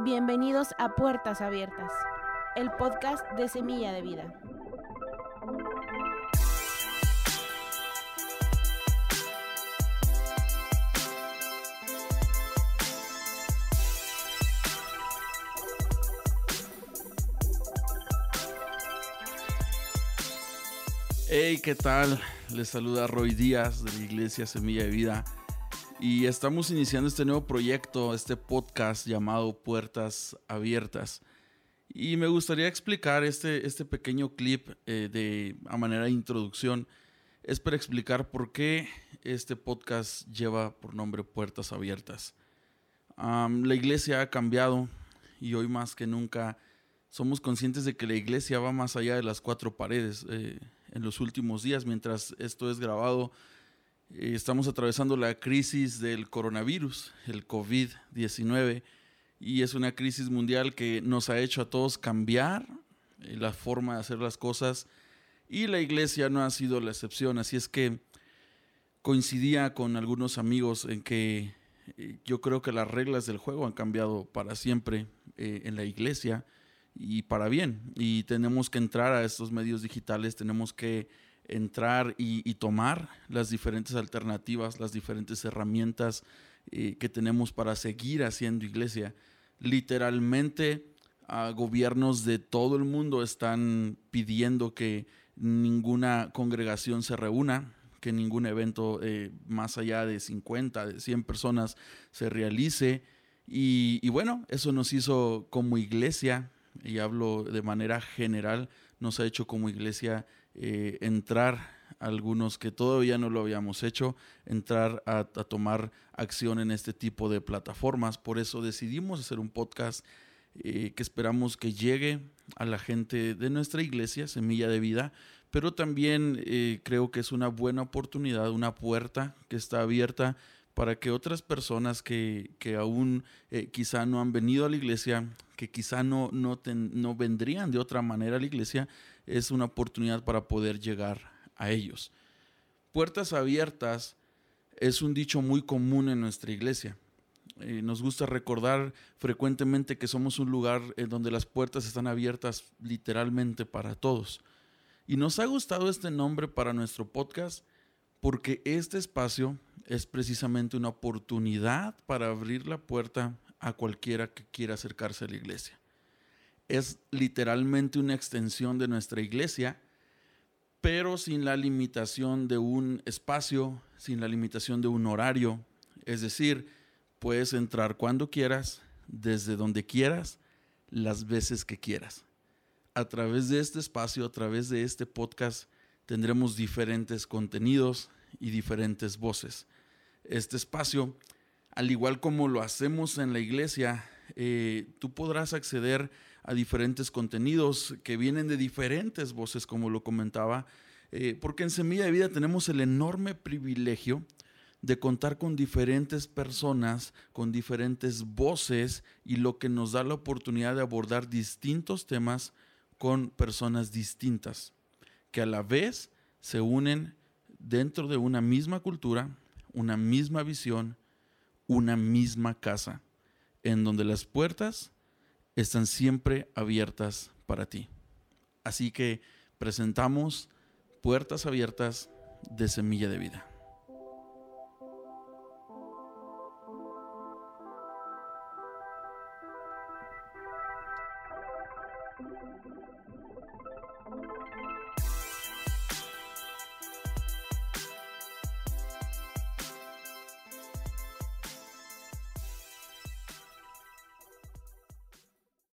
Bienvenidos a Puertas Abiertas, el podcast de Semilla de Vida. Hey, ¿qué tal? Les saluda Roy Díaz de la Iglesia Semilla de Vida y estamos iniciando este nuevo proyecto, este podcast llamado Puertas Abiertas. Y me gustaría explicar este, este pequeño clip eh, de, a manera de introducción. Es para explicar por qué este podcast lleva por nombre Puertas Abiertas. la iglesia ha cambiado y hoy más que nunca somos conscientes de que la iglesia va más allá de las cuatro paredes. Eh, en los últimos días, mientras esto es grabado, eh, estamos atravesando la crisis del coronavirus, el COVID-19, y es una crisis mundial que nos ha hecho a todos cambiar eh, la forma de hacer las cosas, y la iglesia no ha sido la excepción, así es que coincidía con algunos amigos en que eh, yo creo que las reglas del juego han cambiado para siempre en la iglesia y para bien. Y tenemos que entrar a estos medios digitales, tenemos que entrar y, tomar las diferentes alternativas, las diferentes herramientas eh, que tenemos para seguir haciendo iglesia. Literalmente, gobiernos de todo el mundo están pidiendo que ninguna congregación se reúna, que ningún evento eh, más allá de 50, de 100 personas se realice. y bueno, eso nos hizo como iglesia y hablo de manera general, nos ha hecho como iglesia eh, entrar algunos que todavía no lo habíamos hecho, entrar a, tomar acción en este tipo de plataformas. Por eso decidimos hacer un podcast eh, que esperamos que llegue a la gente de nuestra iglesia, Semilla de Vida, pero también eh, creo que es una buena oportunidad, una puerta que está abierta para que otras personas que, aún quizá no han venido a la iglesia que quizá no, no, no vendrían de otra manera a la iglesia, es una oportunidad para poder llegar a ellos. Puertas abiertas es un dicho muy común en nuestra iglesia. Eh, nos gusta recordar frecuentemente que somos un lugar en donde las puertas están abiertas literalmente para todos. Y nos ha gustado este nombre para nuestro podcast porque este espacio es precisamente una oportunidad para abrir la puerta a cualquiera que quiera acercarse a la iglesia. Es literalmente una extensión de nuestra iglesia, pero sin la limitación de un espacio, sin la limitación de un horario. Es decir, puedes entrar cuando quieras, desde donde quieras, las veces que quieras. A través de este espacio, a través de este podcast, tendremos diferentes contenidos y diferentes voces. Este espacio al igual como lo hacemos en la iglesia, eh, tú podrás acceder a diferentes contenidos que vienen de diferentes voces, como lo comentaba, eh, porque en Semilla de Vida tenemos el enorme privilegio de contar con diferentes personas, con diferentes voces y lo que nos da la oportunidad de abordar distintos temas con personas distintas, que a la vez se unen dentro de una misma cultura, una misma visión, una misma casa, en donde las puertas están siempre abiertas para ti. Así que presentamos puertas abiertas de semilla de vida.